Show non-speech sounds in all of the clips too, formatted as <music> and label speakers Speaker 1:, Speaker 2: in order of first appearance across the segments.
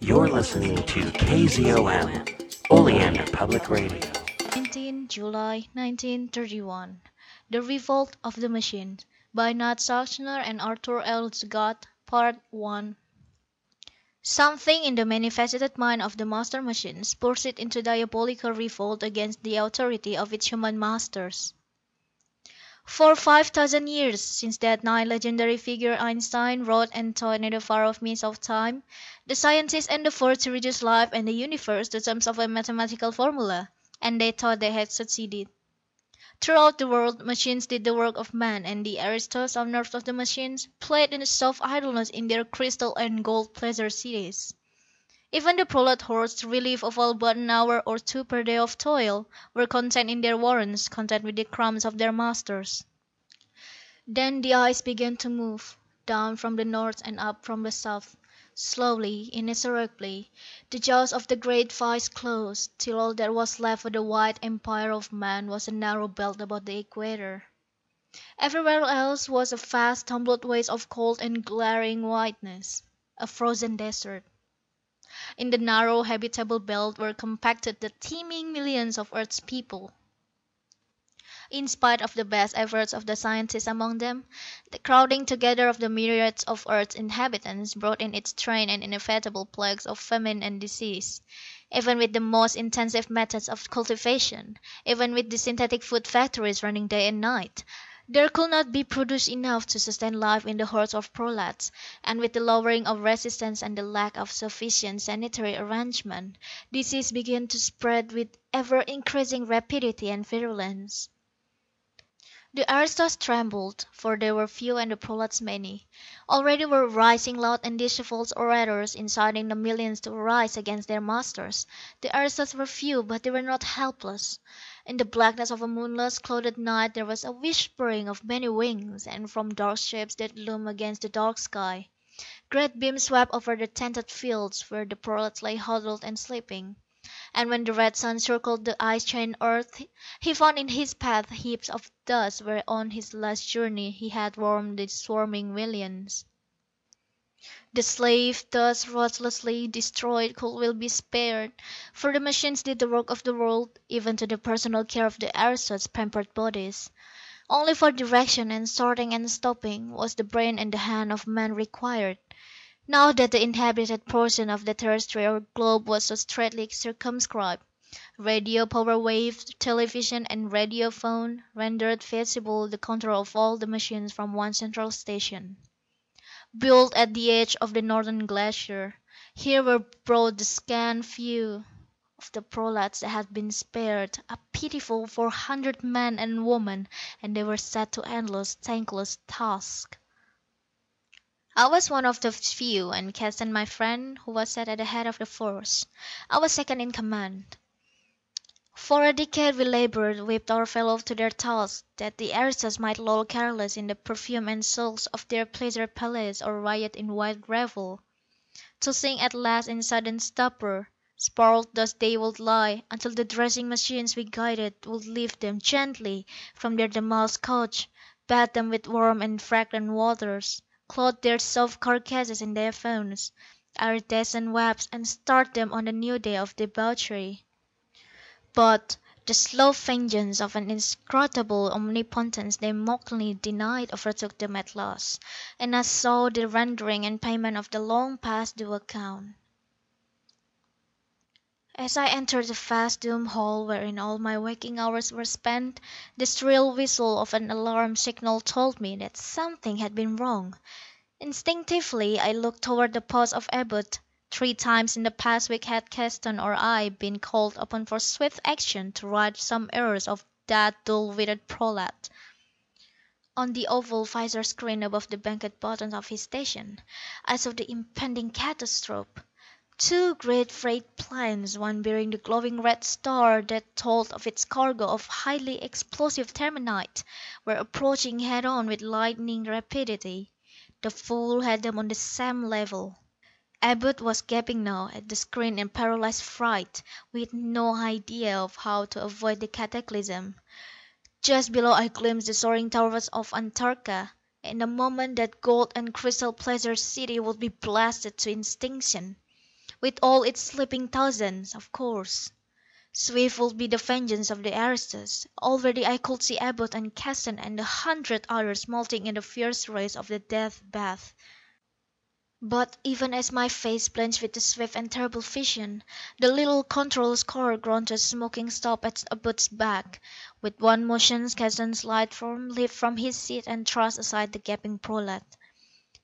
Speaker 1: You're listening to KZOM, Oleander Public Radio.
Speaker 2: 19 July 1931 The Revolt of the Machines by Nat Schachner and Arthur L. Zagat Part 1 Something in the many-faceted mind of the Master Machine spurs it into diabolical revolt against the authority of its human masters. For five thousand years, since that night legendary figure Einstein wrote and taught in the far off mists of time, the scientists endeavored to reduce life and the universe to terms of a mathematical formula, and they thought they had succeeded. Throughout the world, machines did the work of man, and the aristos, owners of the machines, played in soft idleness in their crystal and gold pleasure cities. Even the prolet hordes, relieved of all but an hour or two per day of toil, were content in their warrens, content with the crumbs of their masters. Then the ice began to move, down from the north and up from the south. Slowly, inexorably, the jaws of the great vise closed, till all that was left of the wide empire of man was a narrow belt about the equator. Everywhere else was a vast tumbled waste of cold and glaring whiteness, a frozen desert. In the narrow habitable belt were compacted the teeming millions of Earth's people. In spite of the best efforts of the scientists among them, the crowding together of the myriads of Earth's inhabitants brought in its train and inevitable plagues of famine and disease. Even with the most intensive methods of cultivation, even with the synthetic food factories running day and night, there could not be produced enough to sustain life in the hordes of prolats, and with the lowering of resistance and the lack of sufficient sanitary arrangement, disease began to spread with ever increasing rapidity and virulence. The aristos trembled, for they were few and the prolats many. Already were rising loud and dishevelled orators inciting the millions to arise against their masters. The aristos were few, but they were not helpless. In the blackness of a moonless, clouded night there was a whispering of many wings, and from dark shapes that loomed against the dark sky, great beams swept over the tented fields where the prolats lay huddled and sleeping. And when the red sun circled the ice chained earth, he found in his path heaps of dust where on his last journey he had warmed the swarming millions. The slave, thus ruthlessly destroyed, could well be spared, for the machines did the work of the world, even to the personal care of the aristos' pampered bodies. Only for direction and sorting and stopping was the brain and the hand of man required. Now that the inhabited portion of the terrestrial globe was so straitly circumscribed, radio power wave, television, and radiophone rendered feasible the control of all the machines from one central station. Built at the edge of the northern glacier, here were brought the scant few of the prolats that had been spared, a pitiful four hundred men and women, and they were set to endless, thankless tasks. I was one of those few, and Keston, my friend, who was set at the head of the force. I was second in command. For a decade we labored, whipped our fellows to their tasks, that the aristos might loll careless in the perfume and silks of their pleasure palace or riot in wild revel, to sink at last in sudden stupor, sprawled thus they would lie, until the dressing machines we guided would lift them gently from their damask couch, bathe them with warm and fragrant waters clothe their soft carcasses in their diaphones, iridescent webs, and start them on the new day of debauchery. But the slow vengeance of an inscrutable omnipotence they mockingly denied overtook them at last, and I saw the rendering and payment of the long past due account. As I entered the vast doom hall wherein all my waking hours were spent, the shrill whistle of an alarm signal told me that something had been wrong. Instinctively I looked toward the post of Abud. Three times in the past week had Keston or I been called upon for swift action to right some errors of that dull witted prolat. On the oval visor screen above the banquet buttons of his station, I saw the impending catastrophe. Two great freight planes, one bearing the glowing red star that told of its cargo of highly explosive terminite, were approaching head on with lightning rapidity. The fool had them on the same level. Abud was gaping now at the screen in paralyzed fright, with no idea of how to avoid the cataclysm. Just below I glimpsed the soaring towers of Antarcha. In a moment that gold and crystal pleasure city would be blasted to extinction. With all its sleeping thousands, of course. Swift would be the vengeance of the aristos. Already I could see Abud and Keston and a hundred others melting in the fierce rays of the Death Bath. But even as my face blanched with the swift and terrible vision, the little control car ground to a smoking stop at Abud's back. With one motion Keston's lithe form leaped from his seat and thrust aside the gaping prolat.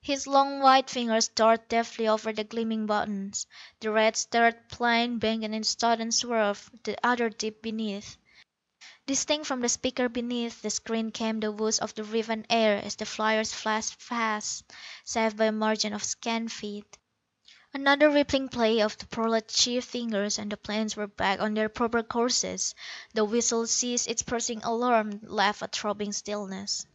Speaker 2: His long white fingers darted deftly over the gleaming buttons. The red starred plane banked in a sudden swerve, the other deep beneath. Distinct from the speaker beneath the screen came the whoosh of the riven air as the fliers flashed past, save by a margin of scant feet. Another rippling play of the prolat's chive fingers and the planes were back on their proper courses. The whistle ceased its piercing alarm, left a throbbing stillness.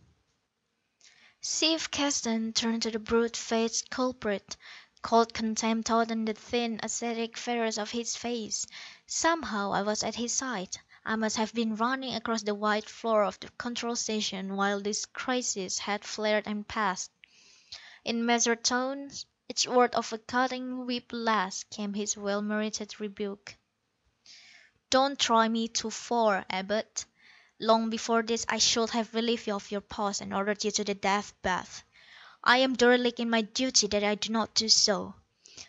Speaker 2: Chief Keston turned to the brute faced culprit. Cold contempt on the thin, ascetic features of his face. Somehow I was at his side. I must have been running across the white floor of the control station while this crisis had flared and passed. In measured tones, each word of a cutting whip lash, came his well merited rebuke. "Don't try me too far, Abud. Long before this I should have relieved you of your post and ordered you to the Death Bath. I am derelict in my duty that I do not do so.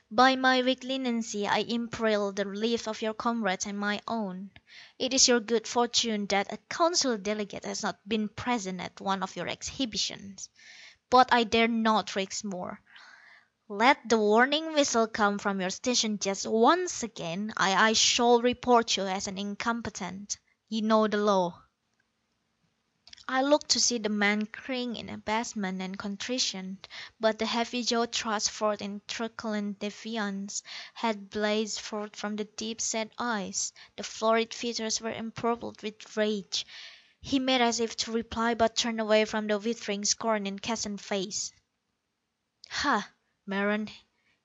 Speaker 2: By my weak leniency I imperil the lives of your comrades and my own. It is your good fortune that a Council delegate has not been present at one of your exhibitions. But I dare not risk more. Let the warning whistle come from your station just once again, and I shall report you as an incompetent. You know the law." I looked to see the man cringe in abasement and contrition, but the heavy jaw thrust forth in truculent defiance, had blazed forth from the deep set eyes, the florid features were empurpled with rage. He made as if to reply, but turned away from the withering scorn in Keston's face. "Ha, Meron,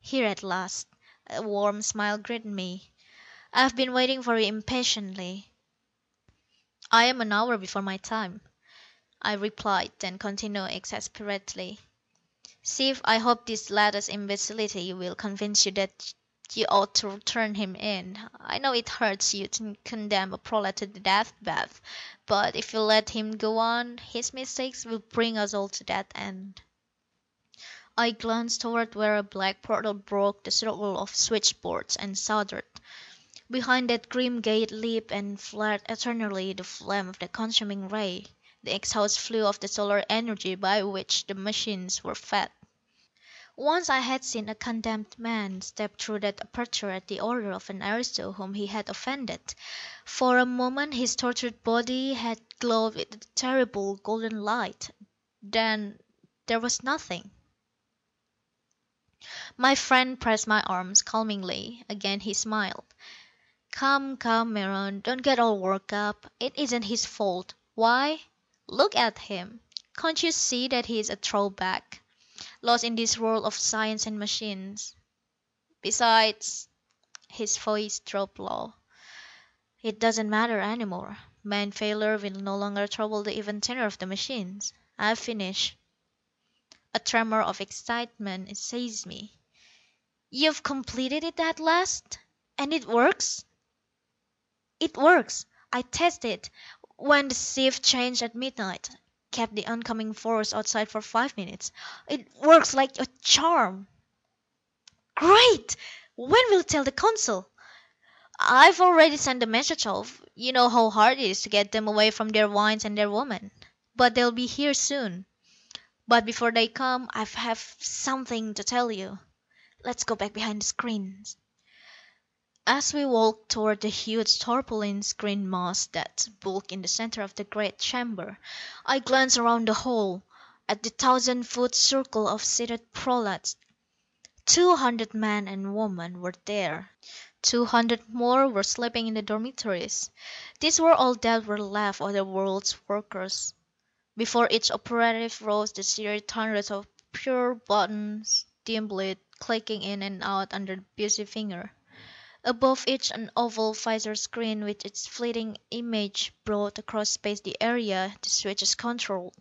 Speaker 2: here at last!" A warm smile greeted me. "I've been waiting for you impatiently." "I am an hour before my time. I replied, then continued exasperately: "Chief, I hope this latest imbecility will convince you that you ought to turn him in. I know it hurts you to condemn a prolat to the Death but if you let him go on, his mistakes will bring us all to that end." I glanced toward where a black portal broke the circle of switchboards and shuddered. Behind that grim gate leaped and flared eternally the flame of the consuming ray the exhaust flue of the solar energy by which the machines were fed. Once I had seen a condemned man step through that aperture at the order of an aristo whom he had offended. For a moment his tortured body had glowed with a terrible golden light. Then there was nothing. My friend pressed my arm calmingly. Again he smiled. "Come, come, Meron, don't get all worked up. It isn't his fault. Why? Look at him. Can't you see that he is a throwback, lost in this world of science and machines? Besides," his voice dropped low, "it doesn't matter any more. Man failure will no longer trouble the even tenor of the machines. I've finished." A tremor of excitement seized me. "You've completed it at last? And it works?" "It works. I tested. When the shift changed at midnight, kept the oncoming force outside for five minutes. It works like a charm." "Great! When will you tell the Council?" "I've already sent the message off. You know how hard it is to get them away from their wines and their women. But they'll be here soon. But before they come I have something to tell you. Let's go back behind the screens." As we walked toward the huge tarpaulin screened mass that bulked in the center of the great chamber, I glanced around the hall, at the thousand foot circle of seated prolats. Two hundred men and women were there. Two hundred more were sleeping in the dormitories. These were all that were left of the world's workers. Before each operative rose the serried hundreds of pure buttons, dimly clicking in and out under the busy finger. Above each an oval visor screen with its fleeting image brought across space the area the switches controlled.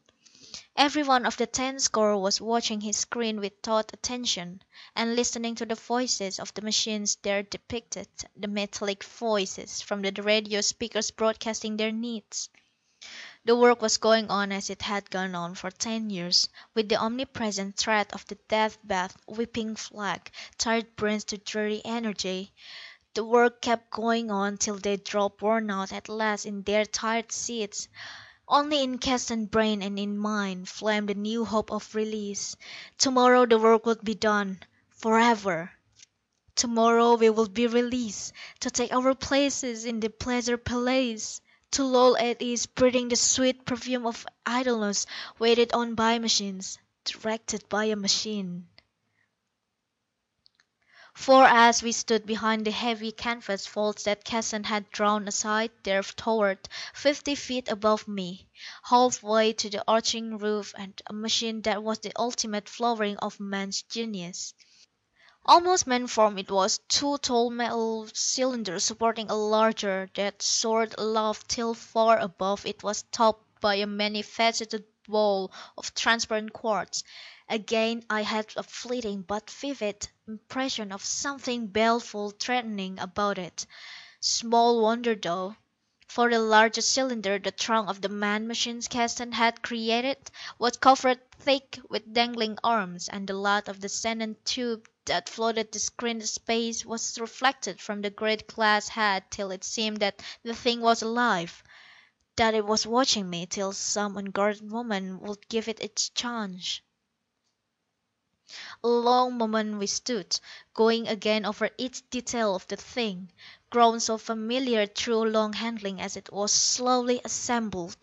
Speaker 2: Every one of the ten score was watching his screen with taut attention, and listening to the voices of the machines there depicted, the metallic voices from the radio speakers broadcasting their needs. The work was going on as it had gone on for ten years, with the omnipresent threat of the Death Bath whipping flag tired brains to dreary energy. The work kept going on till they dropped worn out at last in their tired seats. Only in Keston's brain and in mine flamed the new hope of release. Tomorrow the work would be done forever. Tomorrow we would be released, to take our places in the Pleasure Palace, to loll at ease breathing the sweet perfume of idleness, waited on by machines, directed by a machine. For as we stood behind the heavy canvas folds that Keston had drawn aside, there towered, fifty feet above me, half way to the arching roof, a machine that was the ultimate flowering of man's genius. Almost man form it was, two tall metal cylinders supporting a larger, that soared aloft till far above it was topped by a many faceted wall of transparent quartz. Again I had a fleeting but vivid impression of something baleful threatening about it. Small wonder though, for the largest cylinder, the trunk of the man machine Keston had created, was covered thick with dangling arms, and the light of the xenon tube that flooded the screened space was reflected from the great glass head till it seemed that the thing was alive, that it was watching me till some unguarded moment would give it its chance. A long moment we stood, going again over each detail of the thing, grown so familiar through long handling as it was slowly assembled.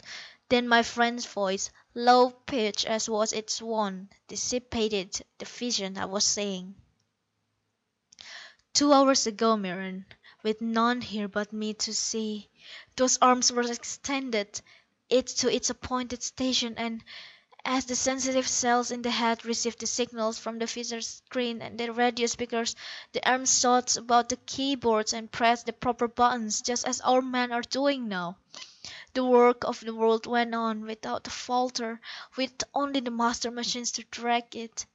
Speaker 2: Then my friend's voice, low pitched as was its wont, dissipated the vision I was seeing. Two hours ago, Meron, with none here but me to see, those arms were extended, each to its appointed station, and as the sensitive cells in the head received the signals from the visor screen and the radio speakers, the arms sought about the keyboards and pressed the proper buttons, just as our men are doing now. The work of the world went on without a falter, with only the master machines to direct it.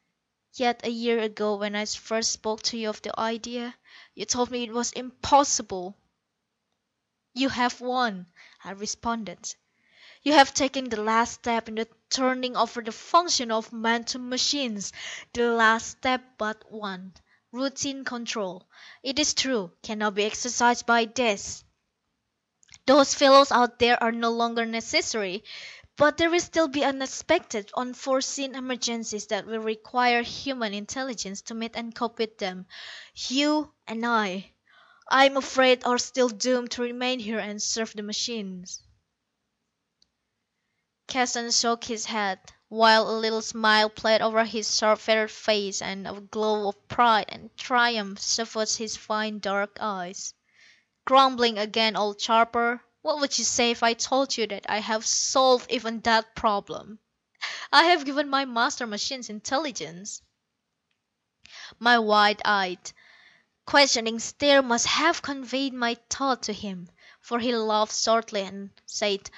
Speaker 2: Yet a year ago when I first spoke to you of the idea, you told me it was impossible." "You have won," I responded. You have taken the last step in the turning over the function of men to machines, the last step but one. Routine control, it is true, cannot be exercised by this. Those fellows out there are no longer necessary, but there will still be unexpected, unforeseen emergencies that will require human intelligence to meet and cope with them. You and I, I am afraid, are still doomed to remain here and serve the machines. Keston shook his head, while a little smile played over his sharp featured face and a glow of pride and triumph suffused his fine dark eyes. "Grumbling again, old Sharper! What would you say if I told you that I have solved even that problem? I have given my master machines intelligence." My wide eyed, questioning stare must have conveyed my thought to him, for he laughed shortly and said.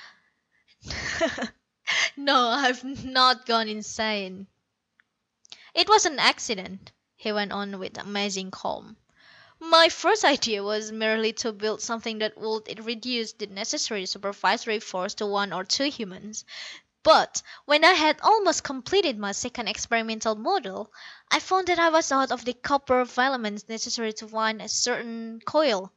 Speaker 2: <laughs> <laughs> No, I've not gone insane. It was an accident," he went on with amazing calm. "My first idea was merely to build something that would reduce the necessary supervisory force to one or two humans. But when I had almost completed my second experimental model, I found that I was out of the copper filaments necessary to wind a certain coil.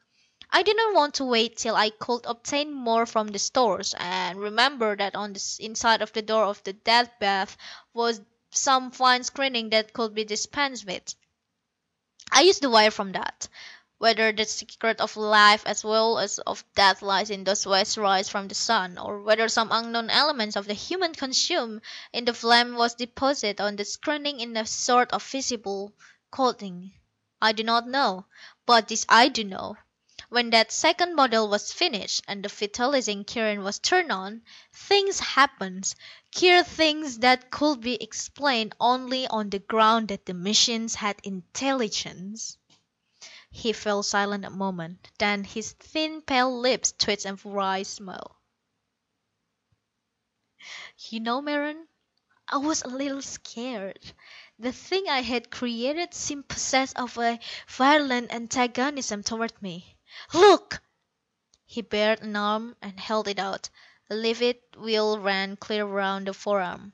Speaker 2: I did not want to wait till I could obtain more from the stores, and remember that on the inside of the door of the Death Bath was some fine screening that could be dispensed with. I used the wire from that. Whether the secret of life as well as of death lies in those waste rays from the sun, or whether some unknown element of the human consumed in the flame was deposited on the screening in a sort of visible coating, I do not know. But this I do know. When that second model was finished, and the vitalizing current was turned on, things happened, queer things that could be explained only on the ground that the machines had intelligence." He fell silent a moment, then his thin pale lips twitched a wry smile. "You know, Meron," I was a little scared. The thing I had created seemed possessed of a violent antagonism toward me. "Look!" He bared an arm and held it out. A livid weal ran clear around the forearm.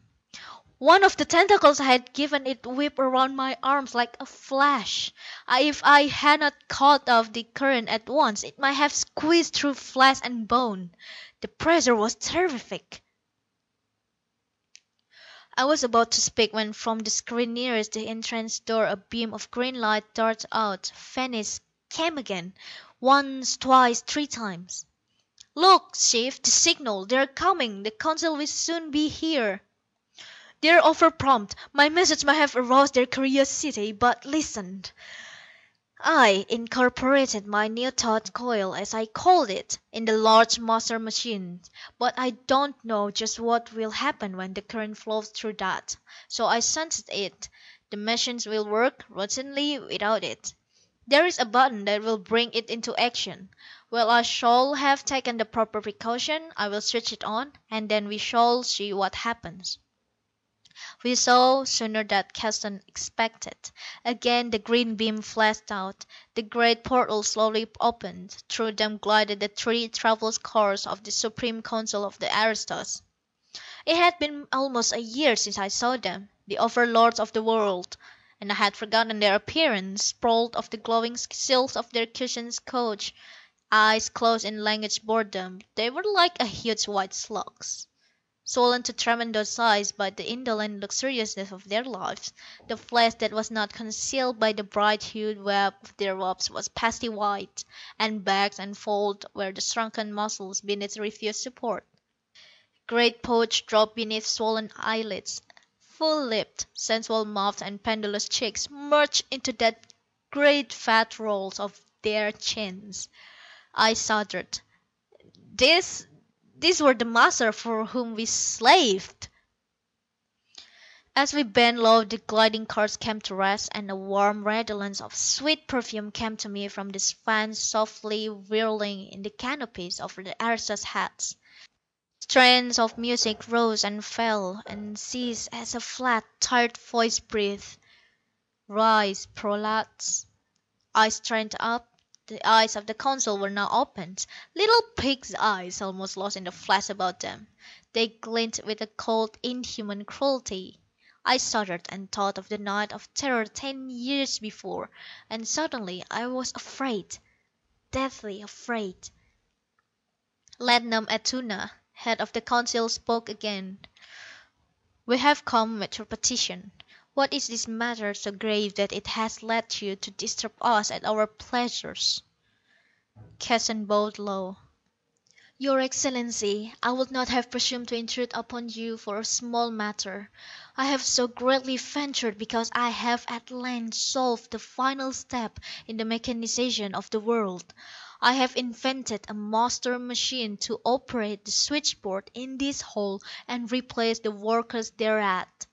Speaker 2: One of the tentacles had given it whip around my arm like a flash. If I had not cut off the current at once it might have squeezed through flesh and bone. The pressure was terrific. I was about to speak when from the screen nearest the entrance door a beam of green light darted out, vanished, came again once, twice, three times. "Look, Chief, the signal! They're coming! The Council will soon be here!" "They're over prompt. My message may have aroused their curiosity, but listen. I incorporated my new thought coil, as I called it, in the large master machine, but I don't know just what will happen when the current flows through that. So I sensed it. The machine will work routinely without it. There is a button that will bring it into action. When I shall have taken the proper precaution, I will switch it on, and then we shall see what happens." We saw, sooner than Keston expected. Again the green beam flashed out. The great portals slowly opened. Through them glided the three travel cars of the Supreme Council of the Aristos. It had been almost a year since I saw them, the overlords of the world, and I had forgotten their appearance. Sprawled on the glowing silks of their cushioned couches, eyes closed in languid boredom, they were like a huge white slugs. Swollen to tremendous size by the indolent luxuriousness of their lives, the flesh that was not concealed by the bright hued web of their robes was pasty white, and bags and folds where the shrunken muscles beneath refused support. Great pouches dropped beneath swollen eyelids. Full lipped, sensual mouths and pendulous cheeks merged into the great fat rolls of their chins. I shuddered. This these were the masters for whom we slaved! As we bent low the gliding cars came to rest, and a warm redolence of sweet perfume came to me from the fans softly whirling in the canopies over the Aristos' heads. Strains of music rose and fell, and ceased as a flat, tired voice breathed, "Rise, prolats." I strained up. The eyes of the Council were now opened, little pig's eyes almost lost in the flesh about them. They glinted with a cold, inhuman cruelty. I shuddered and thought of the night of terror ten years before, and suddenly I was afraid, deathly afraid. Ladnom Atuna, head of the Council, spoke again. "We have come with your petition. What is this matter so grave that it has led you to disturb us at our pleasures?" Keston bowed low. "Your Excellency, I would not have presumed to intrude upon you for a small matter. I have so greatly ventured because I have at length solved the final step in the mechanization of the world. I have invented a master machine to operate the switchboard in this hall and replace the workers thereat.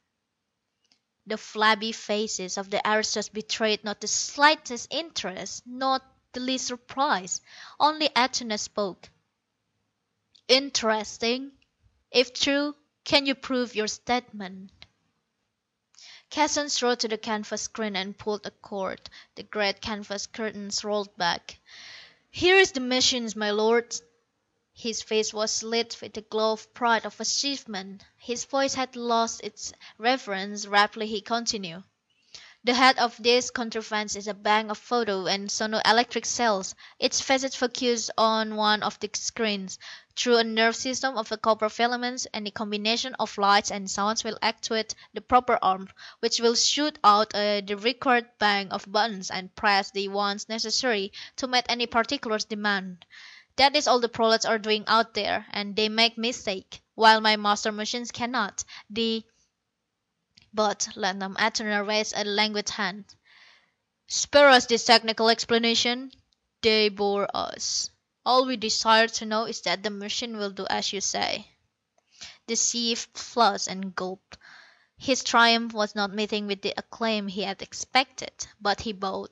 Speaker 2: The flabby faces of the Aristos betrayed not the slightest interest, not the least surprise. Only Atuna spoke. "Interesting. If true, can you prove your statement?" Keston strode to the canvas screen and pulled a cord. The great canvas curtains rolled back. "Here is the machine, my lord." His face was lit with the glow of pride of achievement. His voice had lost its reverence. Rapidly he continued. "The head of this contrivance is a bank of photo and sono-electric cells. Each facet focuses on one of the screens. Through a nerve system of copper filaments any combination of lights and sounds will actuate the proper arm, which will shoot out uh, the required bank of buttons and press the ones necessary to meet any particular demand. That is all the prolats are doing out there, and they make mistakes, while my master machines cannot. The But Ladnom Atuna raised a languid hand. "Spare us this technical explanation. They bore us. All we desire to know is that the machine will do as you say." The chief flushed and gulped. His triumph was not meeting with the acclaim he had expected, but he bowed.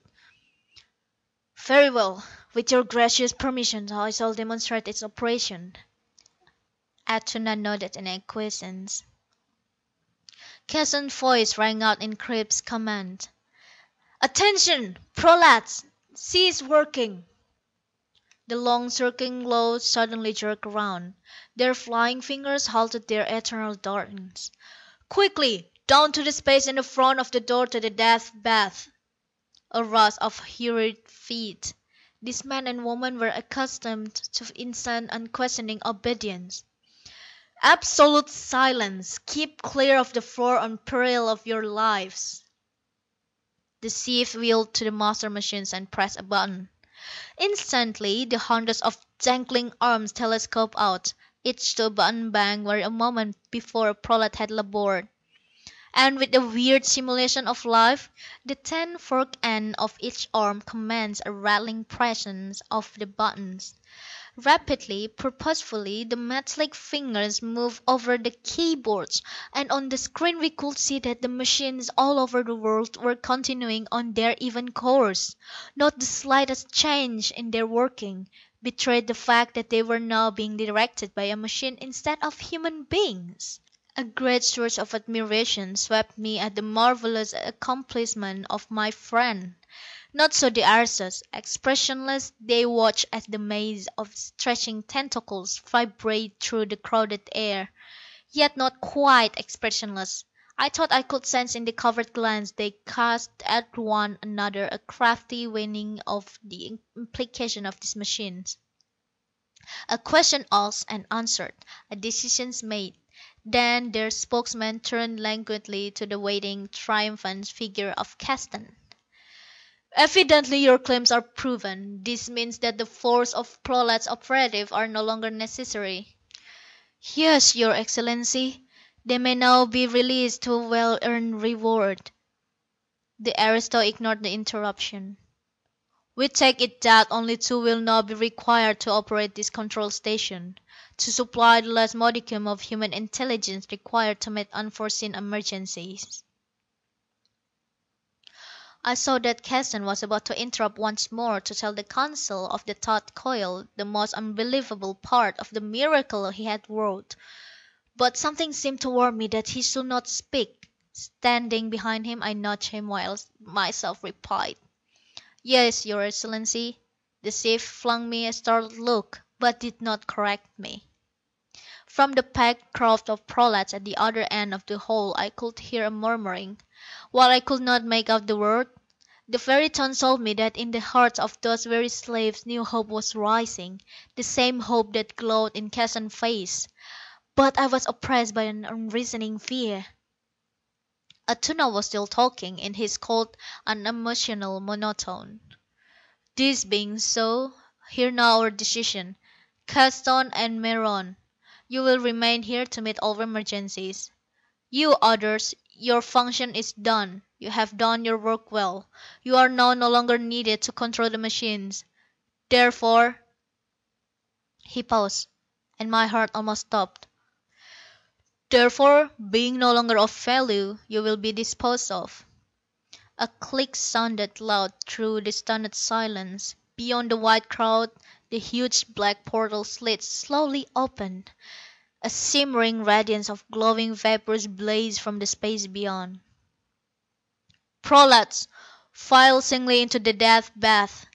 Speaker 2: "Very well. With your gracious permission I shall demonstrate its operation." Atuna nodded in acquiescence. Keston's voice rang out in crisp command. "Attention, prolats! Cease working!" The long circling globe suddenly jerked around. Their flying fingers halted their eternal dance. "Quickly! Down to the space in the front of the door to the Death Bath!" A rush of hurried feet. These men and women were accustomed to instant, unquestioning obedience. "Absolute silence! Keep clear of the floor on peril of your lives!" The chief wheeled to the master machine and pressed a button. Instantly the hundreds of dangling arms telescoped out, each to a button bank where a moment before a prolat had labored. And with a weird simulation of life, the ten forked ends of each arm commenced a rattling pressing of the buttons. Rapidly, purposefully, the metallic fingers moved over the keyboards, and on the screen we could see that the machines all over the world were continuing on their even course. Not the slightest change in their working betrayed the fact that they were now being directed by a machine instead of human beings. A great surge of admiration swept me at the marvellous accomplishment of my friend. Not so the aristos. Expressionless they watched as the maze of stretching tentacles vibrated through the crowded air. Yet not quite expressionless. I thought I could sense in the covert glance they cast at one another a crafty weighing of the implications of these machines. A question asked and answered, a decision made. Then their spokesman turned languidly to the waiting, triumphant figure of Keston. "Evidently your claims are proven. This means that the force of prolats operatives are no longer necessary." "Yes, your Excellency. They may now be released to a well earned reward." The aristo ignored the interruption. "We take it that only two will now be required to operate this control station to supply the last modicum of human intelligence required to meet unforeseen emergencies." I saw that Keston was about to interrupt once more to tell the Council of the thought coil the most unbelievable part of the miracle he had wrought. But something seemed to warn me that he should not speak. Standing behind him I nudged him while myself replied. "Yes, your Excellency." The chief flung me a startled look, but did not correct me. From the packed crowd of prolats at the other end of the hall I could hear a murmuring. While I could not make out the word, the very tone told me that in the hearts of those very slaves new hope was rising, the same hope that glowed in Keston's face. But I was oppressed by an unreasoning fear. Atuna was still talking, in his cold, unemotional monotone. "This being so, hear now our decision. Keston and Meron, you will remain here to meet all emergencies. You others, your function is done. You have done your work well. You are now no longer needed to control the machines. Therefore " He paused, and my heart almost stopped. "Therefore, being no longer of value, you will be disposed of." A click sounded loud through the stunned silence. Beyond the white crowd the huge black portal slid slowly open. A shimmering radiance of glowing vapors blazed from the space beyond. "Prolats, file singly into the Death Bath!"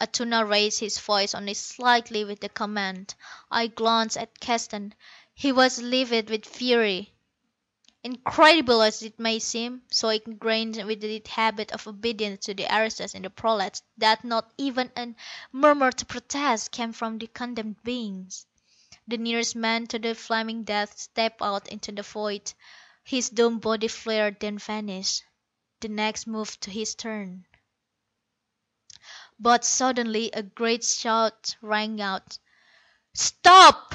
Speaker 2: Atuna raised his voice only slightly with the command. I glanced at Keston. He was livid with fury. Incredible as it may seem, so ingrained was the habit of obedience to the aristos in the prolats that not even a murmur to protest came from the condemned beings. The nearest man to the flaming death stepped out into the void. His doomed body flared, then vanished. The next moved to his turn. But suddenly a great shout rang out. "Stop!"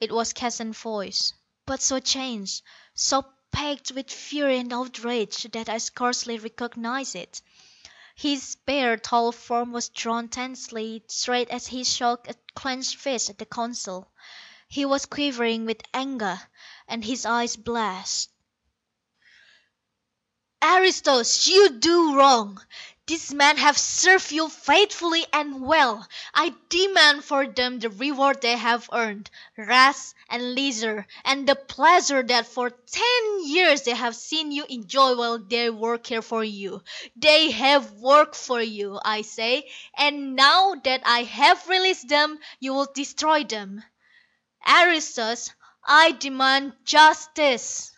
Speaker 2: It was Keston's voice, but so changed, so packed with fury and outrage, that I scarcely recognized it. His spare, tall form was drawn tensely straight as he shook a clenched fist at the Council. He was quivering with anger, and his eyes blazed. "Aristos, you do wrong! These men have served you faithfully and well. I demand for them the reward they have earned rest and leisure, and the pleasure that for ten years they have seen you enjoy while they work here for you. They have worked for you, I say, and now that I have released them you will destroy them. Aristos, I demand justice!"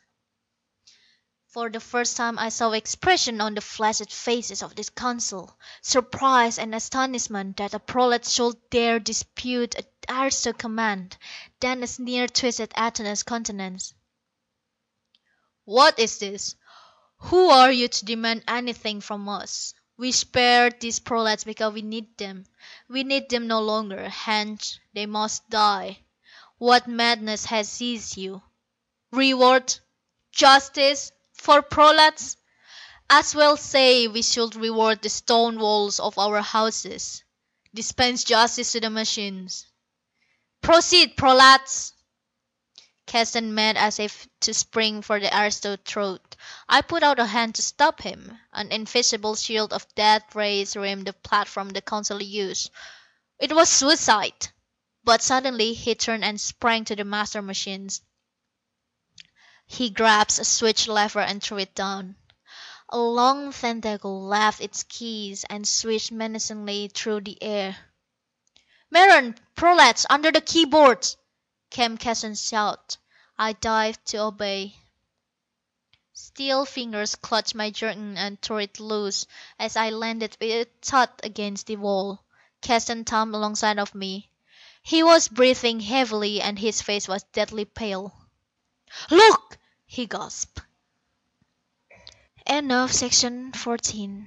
Speaker 2: For the first time I saw expression on the flaccid faces of this Council surprise and astonishment that a prolat should dare dispute a aristo command, then a sneer twisted Atuna's countenance. "What is this? Who are you to demand anything from us? We spare these prolats because we need them. We need them no longer, hence they must die. What madness has seized you? Reward? Justice? For prolats? As well say we should reward the stone walls of our houses. Dispense justice to the machines. Proceed, prolats!" Keston made as if to spring for the aristo's throat. I put out a hand to stop him. An invisible shield of death rays rimmed the platform the Council used. It was suicide! But suddenly he turned and sprang to the master machines. He grasped a switch lever and threw it down. A long tentacle left its keys and swished menacingly through the air. "Meron! Prolats under the keyboards!" came Keston's shout. I dived to obey. Steel fingers clutched my jerkin and tore it loose as I landed with a thud against the wall. Keston thumped alongside of me. He was breathing heavily and his face was deadly pale. "Look!" he gasped. End of Section 14